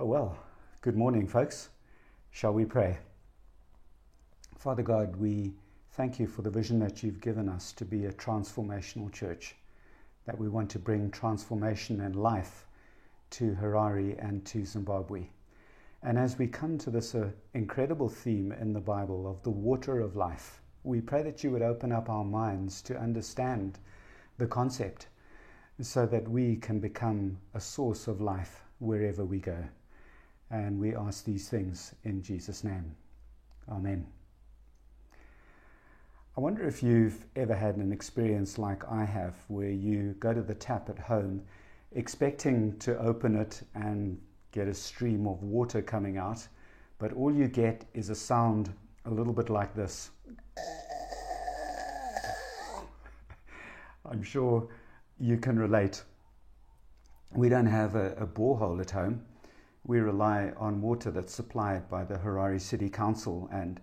Oh, well, good morning, folks. Shall we pray? Father God, we thank you for the vision that you've given us to be a transformational church, that we want to bring transformation and life to Harare and to Zimbabwe. And as we come to this uh, incredible theme in the Bible of the water of life, we pray that you would open up our minds to understand the concept so that we can become a source of life wherever we go. And we ask these things in Jesus' name. Amen. I wonder if you've ever had an experience like I have where you go to the tap at home expecting to open it and get a stream of water coming out, but all you get is a sound a little bit like this. I'm sure you can relate. We don't have a, a borehole at home we rely on water that's supplied by the Harare City Council. And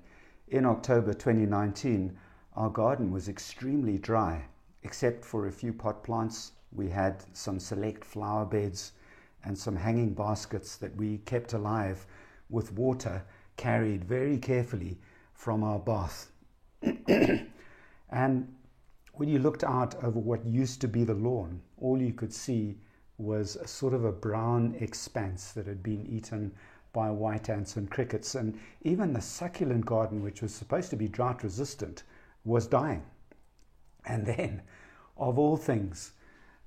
in October 2019, our garden was extremely dry, except for a few pot plants. We had some select flower beds and some hanging baskets that we kept alive with water carried very carefully from our bath. and when you looked out over what used to be the lawn, all you could see was a sort of a brown expanse that had been eaten by white ants and crickets. And even the succulent garden, which was supposed to be drought resistant, was dying. And then, of all things,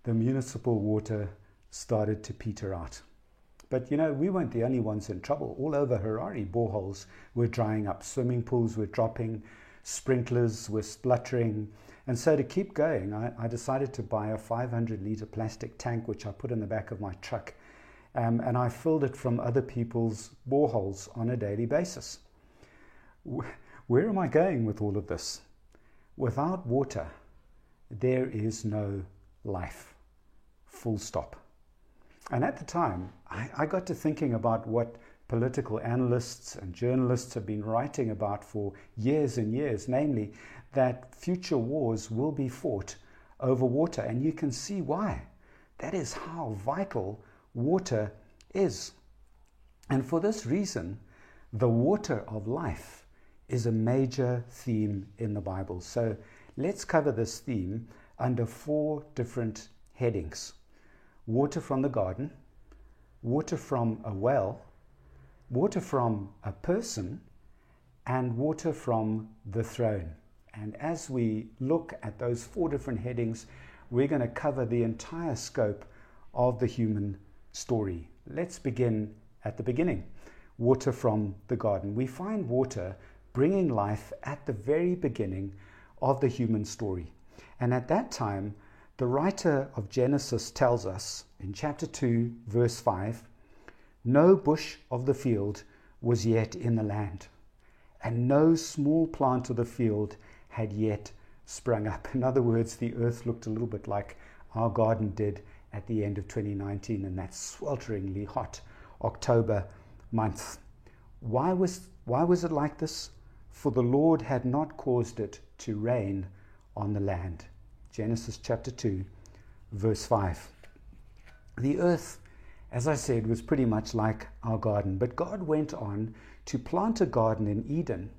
the municipal water started to peter out. But you know, we weren't the only ones in trouble. All over Harare, boreholes were drying up, swimming pools were dropping, sprinklers were spluttering, and so to keep going, I, I decided to buy a 500 litre plastic tank, which I put in the back of my truck. Um, and I filled it from other people's boreholes on a daily basis. Where am I going with all of this? Without water, there is no life. Full stop. And at the time, I, I, got to thinking about what political analysts and journalists have been writing about for years and years, namely that future wars will be fought over water. And you can see why. That is how vital water is. And for this reason, the water of life is a major theme in the Bible. So let's cover this theme under four different headings water from the garden, water from a well, water from a person, and water from the throne. And as we look at those four different headings, we're going to cover the entire scope of the human story. Let's begin at the beginning water from the garden. We find water bringing life at the very beginning of the human story. And at that time, the writer of Genesis tells us in chapter 2, verse 5 no bush of the field was yet in the land, and no small plant of the field had yet sprung up. In other words, the earth looked a little bit like our garden did at the end of 2019 in that swelteringly hot October month. Why was, why was it like this? For the Lord had not caused it to rain on the land. Genesis chapter 2, verse 5. The earth, as I said, was pretty much like our garden, but God went on to plant a garden in Eden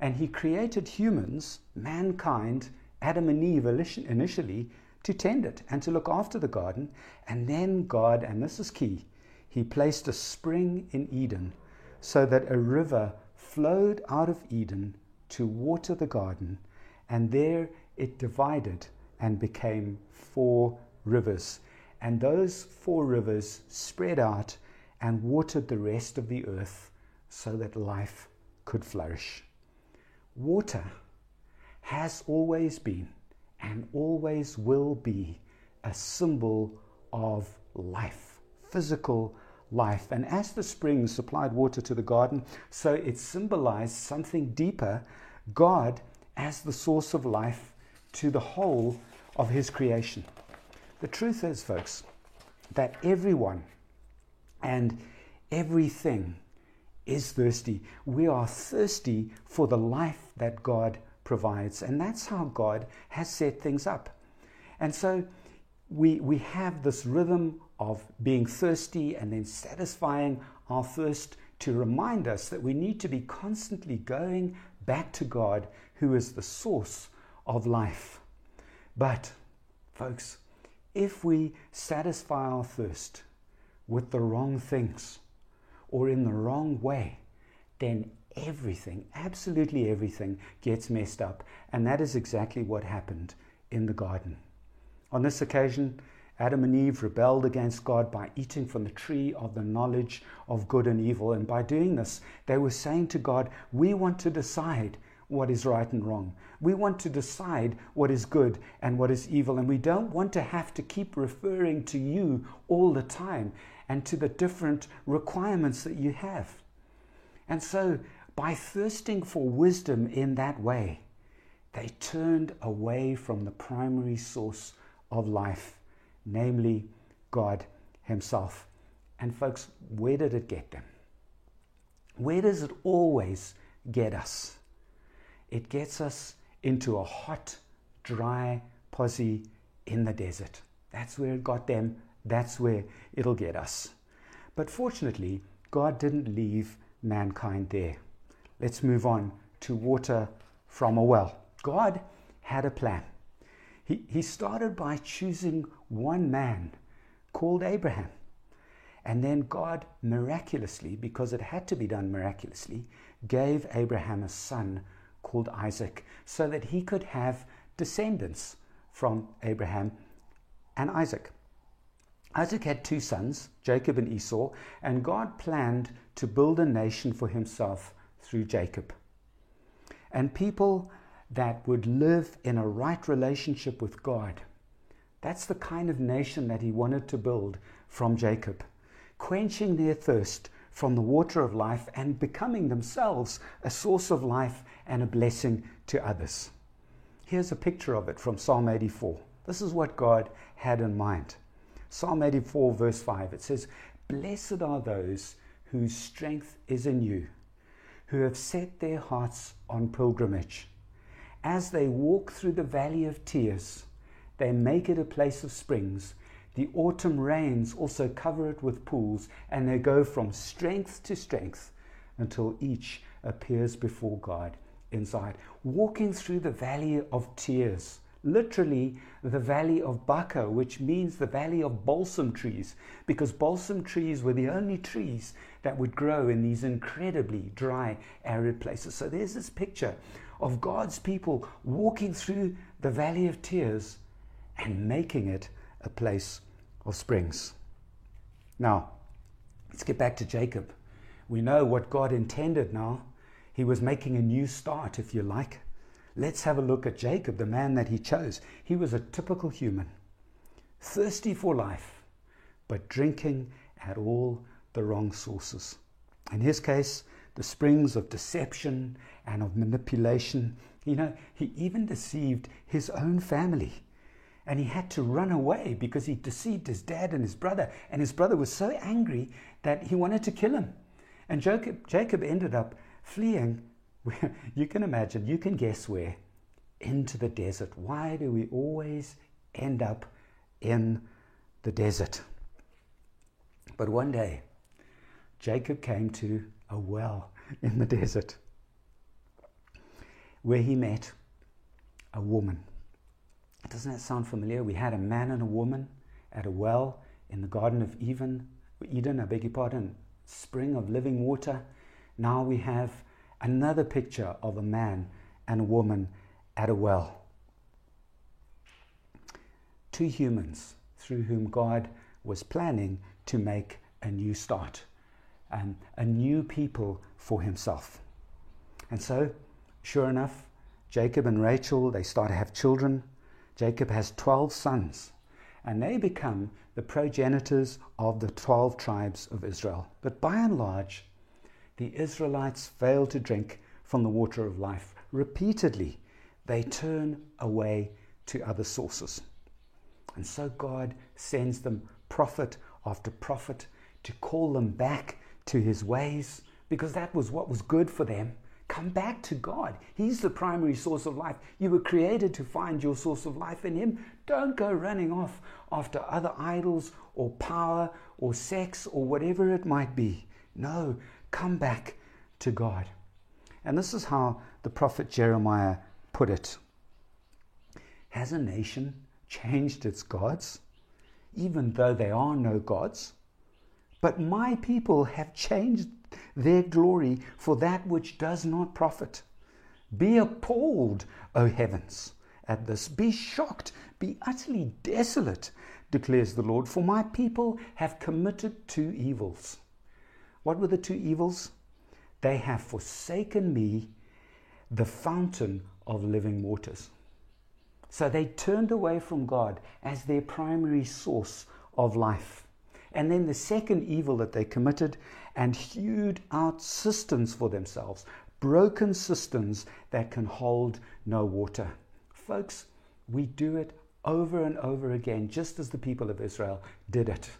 and he created humans, mankind, Adam and Eve initially, to tend it and to look after the garden. And then God, and this is key, he placed a spring in Eden so that a river flowed out of Eden to water the garden. And there it divided and became four rivers. And those four rivers spread out and watered the rest of the earth so that life could flourish. Water has always been and always will be a symbol of life, physical life. And as the spring supplied water to the garden, so it symbolized something deeper God as the source of life to the whole of His creation. The truth is, folks, that everyone and everything is thirsty. We are thirsty for the life that God provides. And that's how God has set things up. And so we, we have this rhythm of being thirsty and then satisfying our thirst to remind us that we need to be constantly going back to God, who is the source of life. But, folks, if we satisfy our thirst with the wrong things or in the wrong way, then everything, absolutely everything, gets messed up. And that is exactly what happened in the garden. On this occasion, Adam and Eve rebelled against God by eating from the tree of the knowledge of good and evil. And by doing this, they were saying to God, We want to decide what is right and wrong. We want to decide what is good and what is evil. And we don't want to have to keep referring to you all the time and to the different requirements that you have. And so, by thirsting for wisdom in that way, they turned away from the primary source of life, namely God Himself. And, folks, where did it get them? Where does it always get us? It gets us into a hot, dry posse in the desert. That's where it got them. That's where it'll get us. But fortunately, God didn't leave mankind there. Let's move on to water from a well. God had a plan. He, he started by choosing one man called Abraham. And then God miraculously, because it had to be done miraculously, gave Abraham a son called Isaac so that he could have descendants from Abraham and Isaac. Isaac had two sons, Jacob and Esau, and God planned to build a nation for himself through Jacob. And people that would live in a right relationship with God. That's the kind of nation that he wanted to build from Jacob, quenching their thirst from the water of life and becoming themselves a source of life and a blessing to others. Here's a picture of it from Psalm 84. This is what God had in mind. Psalm 84, verse 5, it says, Blessed are those whose strength is in you, who have set their hearts on pilgrimage. As they walk through the valley of tears, they make it a place of springs. The autumn rains also cover it with pools, and they go from strength to strength until each appears before God in Zion. Walking through the valley of tears literally the valley of Baca, which means the valley of balsam trees, because balsam trees were the only trees that would grow in these incredibly dry, arid places. So there's this picture of God's people walking through the valley of tears and making it a place of springs. Now, let's get back to Jacob. We know what God intended now. He was making a new start, if you like. Let's have a look at Jacob, the man that he chose. He was a typical human, thirsty for life, but drinking at all the wrong sources. In his case, the springs of deception and of manipulation. You know, he even deceived his own family. And he had to run away because he deceived his dad and his brother. And his brother was so angry that he wanted to kill him. And Jacob, Jacob ended up fleeing you can imagine, you can guess where. Into the desert. Why do we always end up in the desert? But one day, Jacob came to a well in the desert where he met a woman. Doesn't that sound familiar? We had a man and a woman at a well in the Garden of Eden, Eden, I beg your pardon, spring of living water. Now we have another picture of a man and a woman at a well. Two humans through whom God was planning to make a new start, and a new people for himself. And so, sure enough, Jacob and Rachel, they start to have children. Jacob has 12 sons, and they become the progenitors of the 12 tribes of Israel. But by and large, the Israelites fail to drink from the water of life. Repeatedly, they turn away to other sources. And so God sends them prophet after prophet to call them back to his ways because that was what was good for them. Come back to God. He's the primary source of life. You were created to find your source of life in Him. Don't go running off after other idols or power or sex or whatever it might be. No, come back to God. And this is how the prophet Jeremiah put it Has a nation changed its gods, even though there are no gods? But my people have changed their glory for that which does not profit. Be appalled, O heavens, at this. Be shocked, be utterly desolate, declares the Lord, for my people have committed two evils. What were the two evils? They have forsaken me, the fountain of living waters. So they turned away from God as their primary source of life. And then the second evil that they committed and hewed out cisterns for themselves, broken cisterns that can hold no water. Folks, we do it over and over again, just as the people of Israel did it.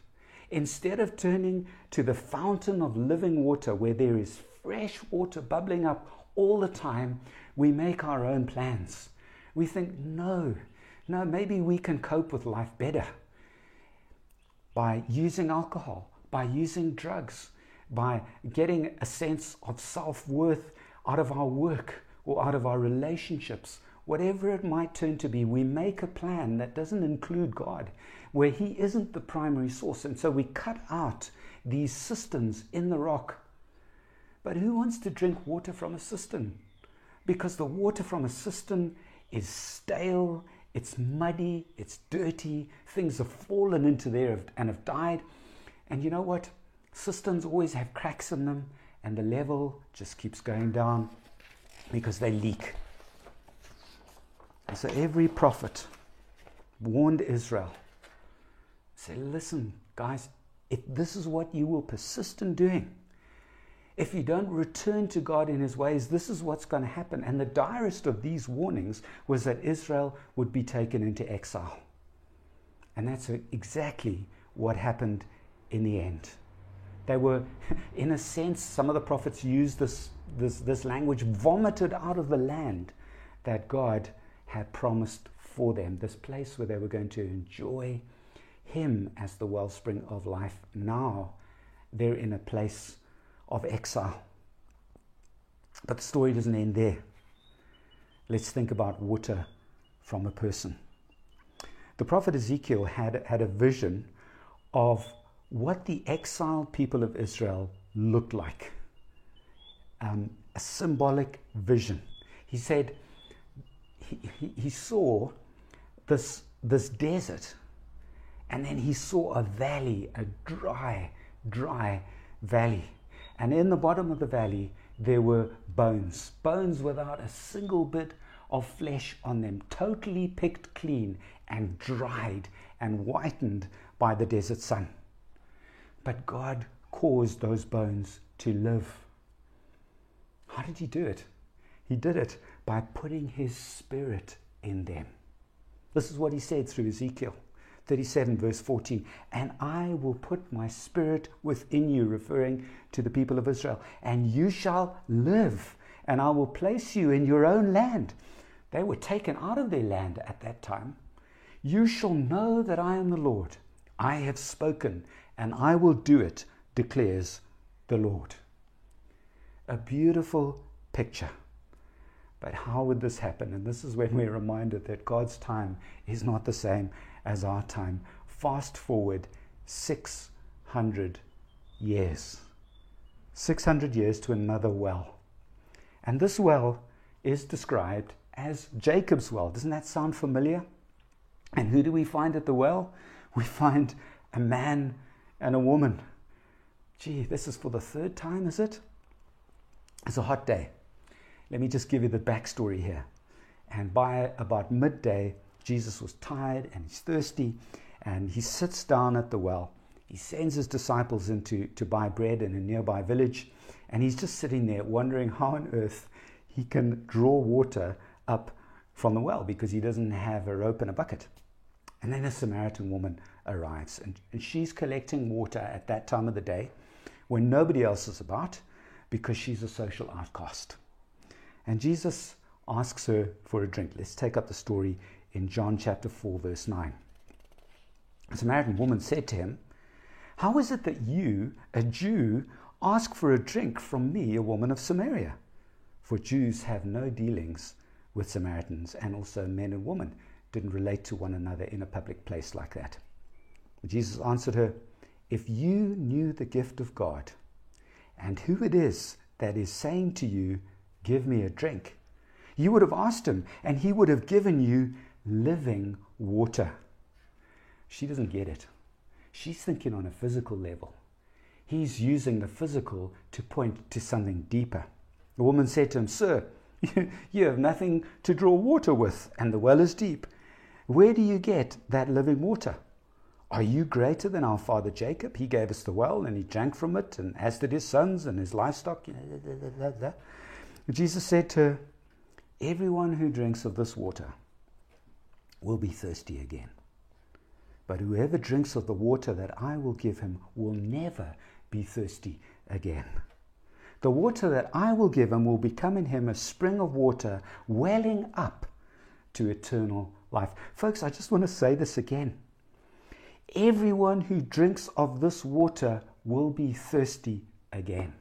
Instead of turning to the fountain of living water where there is fresh water bubbling up all the time, we make our own plans. We think, no, no, maybe we can cope with life better by using alcohol, by using drugs, by getting a sense of self worth out of our work or out of our relationships, whatever it might turn to be, we make a plan that doesn't include God, where He isn't the primary source. And so we cut out these cisterns in the rock. But who wants to drink water from a cistern? Because the water from a cistern is stale, it's muddy, it's dirty, things have fallen into there and have died. And you know what? Cisterns always have cracks in them, and the level just keeps going down because they leak. And so every prophet warned Israel say, listen, guys, if this is what you will persist in doing, if you don't return to God in his ways, this is what's going to happen. And the direst of these warnings was that Israel would be taken into exile. And that's exactly what happened in the end. They were, in a sense, some of the prophets used this, this, this language, vomited out of the land that God had promised for them, this place where they were going to enjoy Him as the wellspring of life. Now they're in a place of exile. But the story doesn't end there. Let's think about water from a person. The prophet Ezekiel had, had a vision of what the exiled people of Israel looked like. Um, a symbolic vision. He said he, he, he saw this, this desert, and then he saw a valley, a dry, dry valley. And in the bottom of the valley, there were bones, bones without a single bit of flesh on them, totally picked clean and dried and whitened by the desert sun. But God caused those bones to live. How did He do it? He did it by putting His Spirit in them. This is what He said through Ezekiel 37, verse 14. And I will put my Spirit within you, referring to the people of Israel, and you shall live, and I will place you in your own land. They were taken out of their land at that time. You shall know that I am the Lord. I have spoken, and I will do it, declares the Lord. A beautiful picture. But how would this happen? And this is when we're reminded that God's time is not the same as our time. Fast forward 600 years. 600 years to another well. And this well is described as Jacob's well. Doesn't that sound familiar? And who do we find at the well? We find a man and a woman. Gee, this is for the third time, is it? It's a hot day. Let me just give you the backstory here. And by about midday, Jesus was tired and he's thirsty, and he sits down at the well. He sends his disciples in to, to buy bread in a nearby village, and he's just sitting there wondering how on earth he can draw water up from the well because he doesn't have a rope and a bucket. And then a Samaritan woman arrives, and, and she's collecting water at that time of the day when nobody else is about because she's a social outcast. And Jesus asks her for a drink. Let's take up the story in John chapter 4, verse 9. A Samaritan woman said to him, How is it that you, a Jew, ask for a drink from me, a woman of Samaria? For Jews have no dealings with Samaritans, and also men and women didn't relate to one another in a public place like that. Jesus answered her, If you knew the gift of God, and who it is that is saying to you, Give me a drink, you would have asked him, and he would have given you living water. She doesn't get it. She's thinking on a physical level. He's using the physical to point to something deeper. The woman said to him, Sir, you have nothing to draw water with, and the well is deep. Where do you get that living water? Are you greater than our father Jacob? He gave us the well, and he drank from it, and as did his sons and his livestock. Jesus said to her, Everyone who drinks of this water will be thirsty again. But whoever drinks of the water that I will give him will never be thirsty again. The water that I will give him will become in him a spring of water welling up to eternal life. Folks, I just want to say this again. Everyone who drinks of this water will be thirsty again.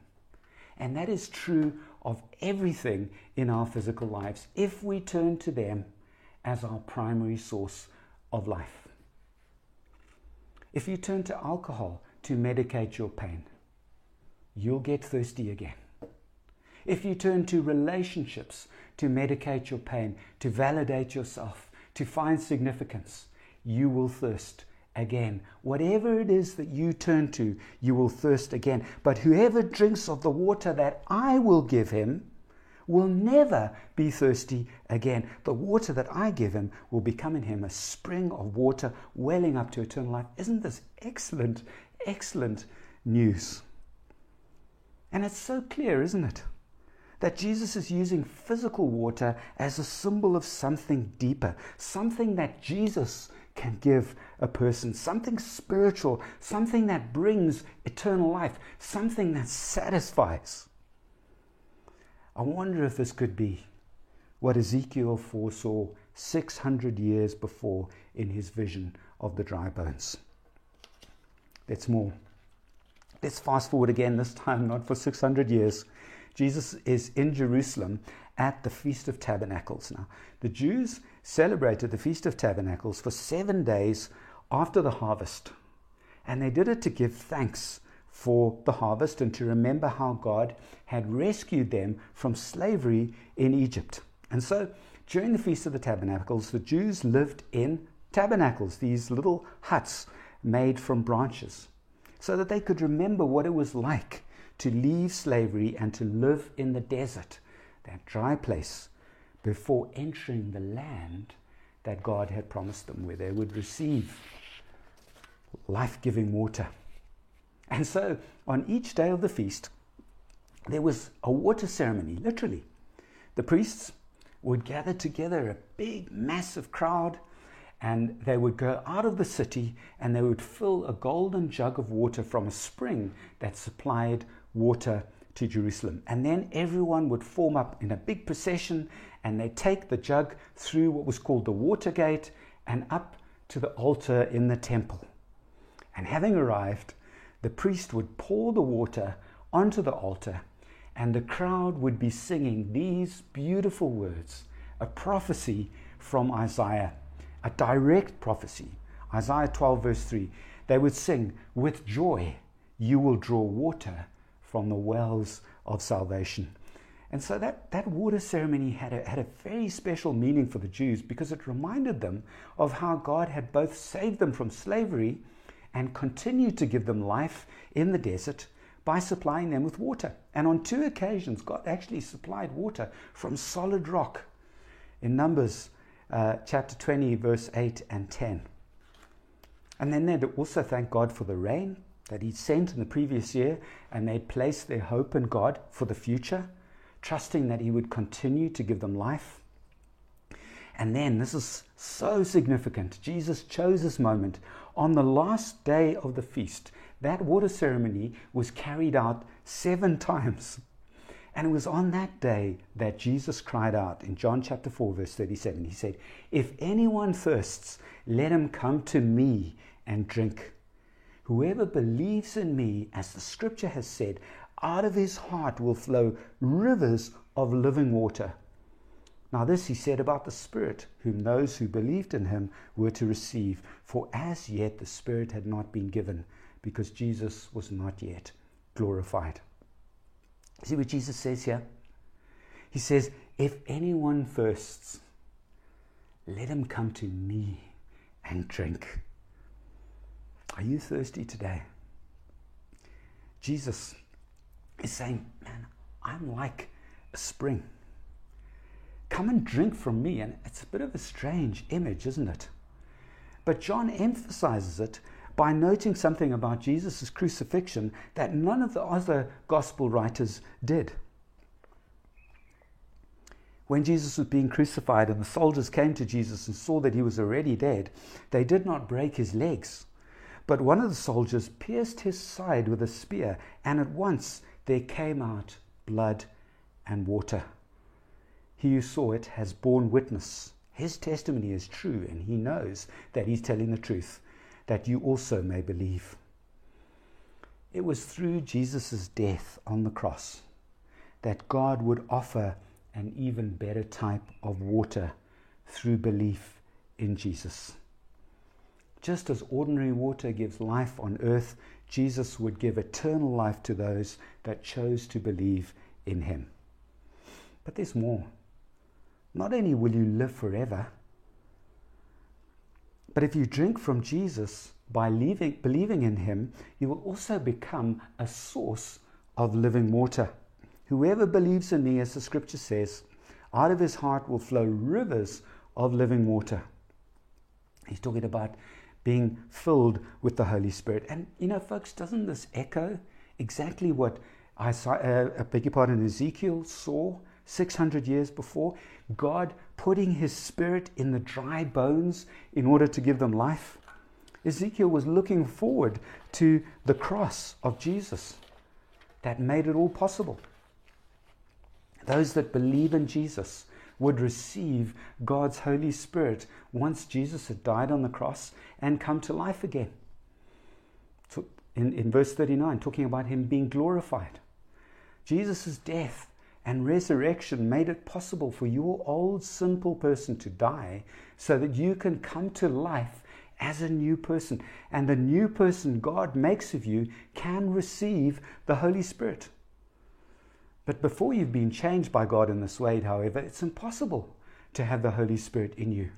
And that is true of everything in our physical lives if we turn to them as our primary source of life. If you turn to alcohol to medicate your pain, you'll get thirsty again. If you turn to relationships to medicate your pain, to validate yourself, to find significance, you will thirst again. Whatever it is that you turn to, you will thirst again. But whoever drinks of the water that I will give him will never be thirsty again. The water that I give him will become in him a spring of water welling up to eternal life. Isn't this excellent, excellent news? And it's so clear, isn't it? That Jesus is using physical water as a symbol of something deeper, something that Jesus can give a person, something spiritual, something that brings eternal life, something that satisfies. I wonder if this could be what Ezekiel foresaw 600 years before in his vision of the dry bones. That's more. Let's fast forward again, this time not for 600 years. Jesus is in Jerusalem at the Feast of Tabernacles. Now, the Jews celebrated the Feast of Tabernacles for seven days after the harvest. And they did it to give thanks for the harvest and to remember how God had rescued them from slavery in Egypt. And so, during the Feast of the Tabernacles, the Jews lived in tabernacles, these little huts made from branches, so that they could remember what it was like to leave slavery and to live in the desert, that dry place, before entering the land that God had promised them, where they would receive life giving water. And so, on each day of the feast, there was a water ceremony, literally. The priests would gather together a big, massive crowd, and they would go out of the city and they would fill a golden jug of water from a spring that supplied water to Jerusalem. And then everyone would form up in a big procession and they take the jug through what was called the water gate and up to the altar in the temple. And having arrived, the priest would pour the water onto the altar and the crowd would be singing these beautiful words, a prophecy from Isaiah, a direct prophecy. Isaiah 12, verse 3. They would sing, With joy you will draw water from the wells of salvation. And so that, that water ceremony had a, had a very special meaning for the Jews because it reminded them of how God had both saved them from slavery and continued to give them life in the desert by supplying them with water. And on two occasions, God actually supplied water from solid rock in Numbers uh, chapter 20, verse 8 and 10. And then they'd also thank God for the rain that He'd sent in the previous year, and they placed their hope in God for the future, trusting that He would continue to give them life. And then, this is so significant. Jesus chose this moment on the last day of the feast. That water ceremony was carried out seven times. And it was on that day that Jesus cried out in John chapter 4, verse 37. He said, If anyone thirsts, let him come to me and drink. Whoever believes in me, as the scripture has said, out of his heart will flow rivers of living water. Now, this he said about the Spirit, whom those who believed in him were to receive, for as yet the Spirit had not been given, because Jesus was not yet glorified. See what Jesus says here? He says, If anyone thirsts, let him come to me and drink. Are you thirsty today? Jesus is saying, Man, I'm like a spring. Come and drink from me. And it's a bit of a strange image, isn't it? But John emphasizes it by noting something about Jesus' crucifixion that none of the other gospel writers did. When Jesus was being crucified and the soldiers came to Jesus and saw that he was already dead, they did not break his legs. But one of the soldiers pierced his side with a spear, and at once there came out blood and water. He who saw it has borne witness. His testimony is true, and he knows that he's telling the truth that you also may believe. It was through Jesus' death on the cross that God would offer an even better type of water through belief in Jesus. Just as ordinary water gives life on earth, Jesus would give eternal life to those that chose to believe in him. But there's more. Not only will you live forever, but if you drink from Jesus by leaving, believing in him, you will also become a source of living water. Whoever believes in me, as the scripture says, out of his heart will flow rivers of living water. He's talking about being filled with the Holy Spirit. And you know, folks, doesn't this echo exactly what I saw, uh, I beg your pardon, Ezekiel saw 600 years before? God putting his spirit in the dry bones in order to give them life. Ezekiel was looking forward to the cross of Jesus that made it all possible. Those that believe in Jesus would receive God's Holy Spirit once Jesus had died on the cross and come to life again. So in, in verse 39, talking about him being glorified. Jesus' death and resurrection made it possible for your old simple person to die so that you can come to life as a new person. And the new person God makes of you can receive the Holy Spirit. But before you've been changed by God in this way, however, it's impossible to have the Holy Spirit in you.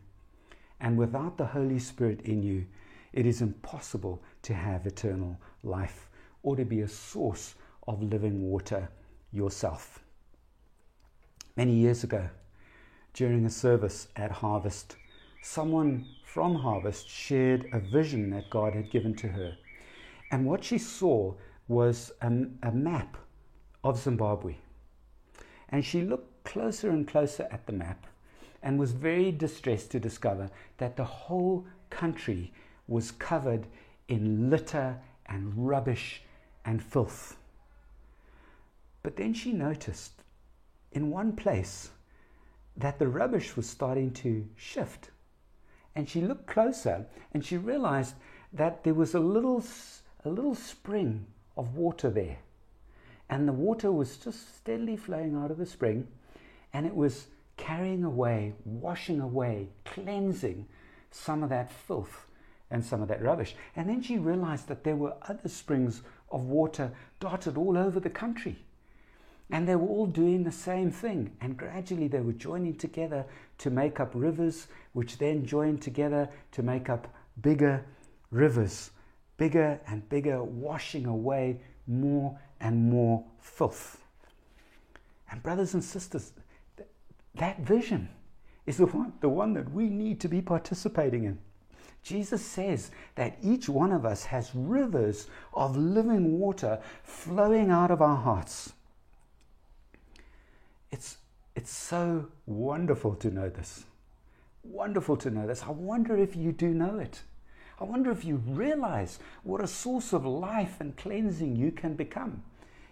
And without the Holy Spirit in you, it is impossible to have eternal life or to be a source of living water yourself. Many years ago, during a service at Harvest, someone from Harvest shared a vision that God had given to her. And what she saw was a, a map of Zimbabwe. And she looked closer and closer at the map and was very distressed to discover that the whole country was covered in litter and rubbish and filth. But then she noticed in one place that the rubbish was starting to shift. And she looked closer and she realized that there was a little, a little spring of water there. And the water was just steadily flowing out of the spring and it was carrying away, washing away, cleansing some of that filth and some of that rubbish. And then she realized that there were other springs of water dotted all over the country. And they were all doing the same thing. And gradually they were joining together to make up rivers, which then joined together to make up bigger rivers, bigger and bigger, washing away more and more filth. And, brothers and sisters, that vision is the one, the one that we need to be participating in. Jesus says that each one of us has rivers of living water flowing out of our hearts. It's, it's so wonderful to know this. Wonderful to know this. I wonder if you do know it. I wonder if you realize what a source of life and cleansing you can become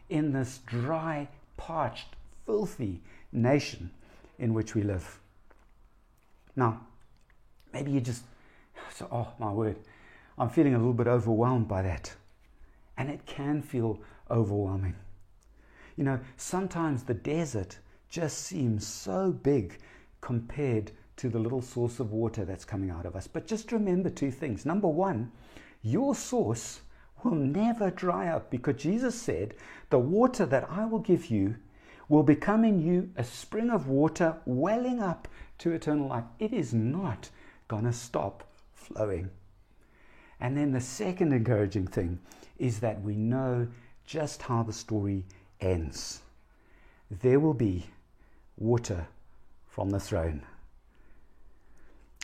in this dry, parched, filthy nation in which we live. Now, maybe you just, so, oh my word, I'm feeling a little bit overwhelmed by that. And it can feel overwhelming. You know, sometimes the desert just seems so big compared to the little source of water that's coming out of us. But just remember two things. Number one, your source will never dry up because Jesus said, The water that I will give you will become in you a spring of water welling up to eternal life. It is not going to stop flowing. And then the second encouraging thing is that we know just how the story ends. There will be water from the throne.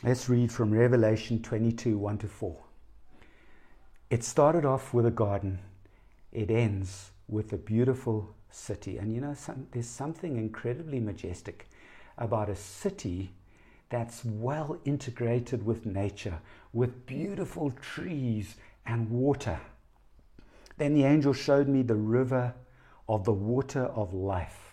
Let's read from Revelation 22 1 to 4. It started off with a garden, it ends with a beautiful city. And you know, some, there's something incredibly majestic about a city that's well integrated with nature, with beautiful trees and water. Then the angel showed me the river of the water of life,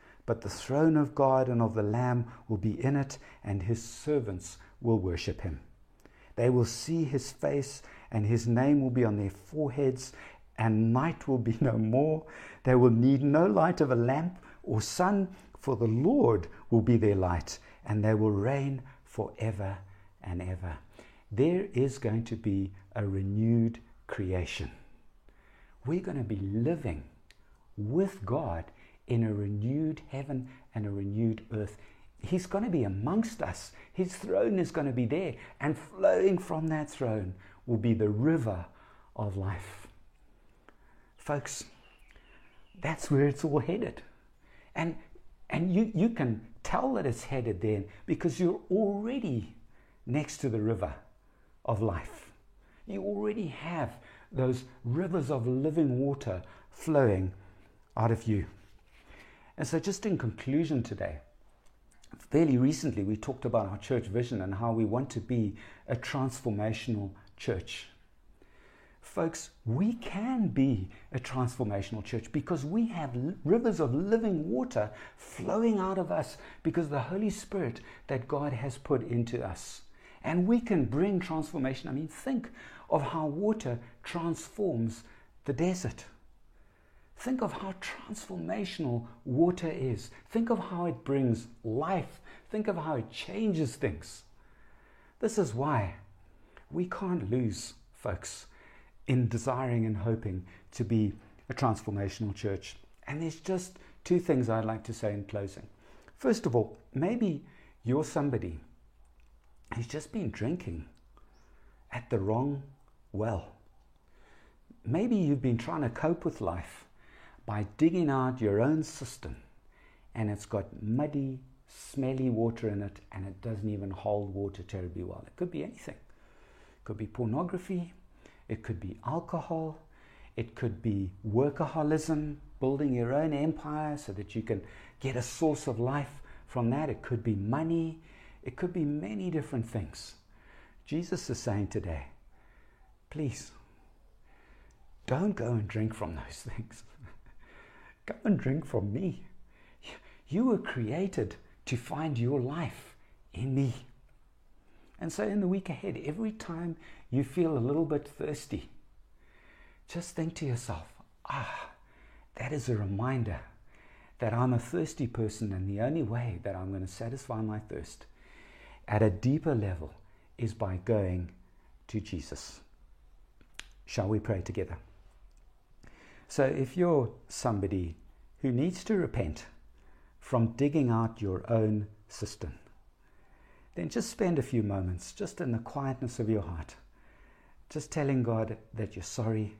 but the throne of God and of the Lamb will be in it, and his servants will worship him. They will see his face, and his name will be on their foreheads, and night will be no more. They will need no light of a lamp or sun, for the Lord will be their light, and they will reign forever and ever. There is going to be a renewed creation. We're going to be living with God in a renewed heaven and a renewed earth. He's going to be amongst us. His throne is going to be there, and flowing from that throne will be the river of life. Folks, that's where it's all headed. And, and you, you can tell that it's headed there because you're already next to the river of life. You already have those rivers of living water flowing out of you. And so, just in conclusion today, fairly recently we talked about our church vision and how we want to be a transformational church. Folks, we can be a transformational church because we have rivers of living water flowing out of us because of the Holy Spirit that God has put into us. And we can bring transformation. I mean, think of how water transforms the desert. Think of how transformational water is. Think of how it brings life. Think of how it changes things. This is why we can't lose, folks, in desiring and hoping to be a transformational church. And there's just two things I'd like to say in closing. First of all, maybe you're somebody who's just been drinking at the wrong well. Maybe you've been trying to cope with life by digging out your own cistern and it's got muddy, smelly water in it and it doesn't even hold water terribly well. It could be anything. It could be pornography, it could be alcohol, it could be workaholism, building your own empire so that you can get a source of life from that. It could be money, it could be many different things. Jesus is saying today, please don't go and drink from those things. Come and drink from me. You were created to find your life in me. And so, in the week ahead, every time you feel a little bit thirsty, just think to yourself, ah, that is a reminder that I'm a thirsty person, and the only way that I'm going to satisfy my thirst at a deeper level is by going to Jesus. Shall we pray together? So, if you're somebody who needs to repent from digging out your own cistern, then just spend a few moments, just in the quietness of your heart, just telling God that you're sorry,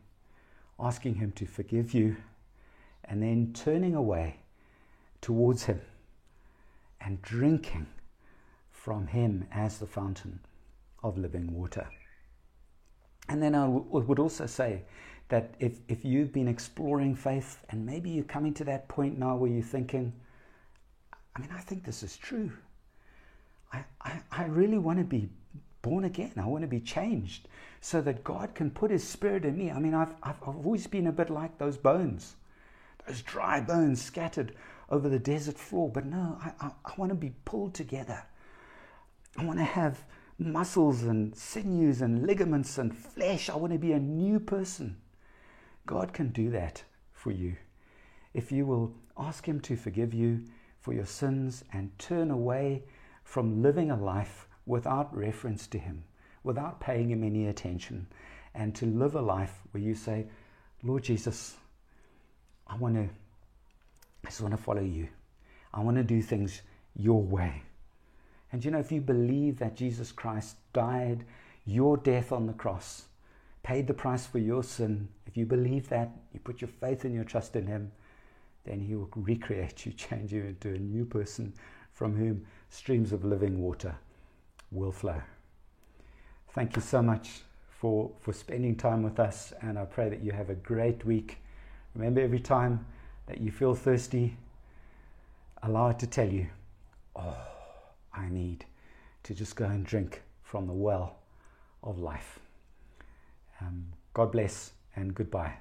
asking Him to forgive you, and then turning away towards Him and drinking from Him as the fountain of living water. And then I w- would also say that if, if you've been exploring faith and maybe you're coming to that point now where you're thinking, I mean, I think this is true. I, I, I really want to be born again. I want to be changed so that God can put His Spirit in me. I mean, I've, I've, I've always been a bit like those bones, those dry bones scattered over the desert floor. But no, I, I, I want to be pulled together. I want to have muscles and sinews and ligaments and flesh. I want to be a new person. God can do that for you. If you will ask Him to forgive you for your sins and turn away from living a life without reference to Him, without paying Him any attention, and to live a life where you say, Lord Jesus, I want to, I just want to follow you. I want to do things your way. And you know, if you believe that Jesus Christ died your death on the cross, paid the price for your sin, if you believe that, you put your faith and your trust in Him, then He will recreate you, change you into a new person from whom streams of living water will flow. Thank you so much for, for spending time with us, and I pray that you have a great week. Remember, every time that you feel thirsty, allow it to tell you, Oh, I need to just go and drink from the well of life. Um, God bless and goodbye.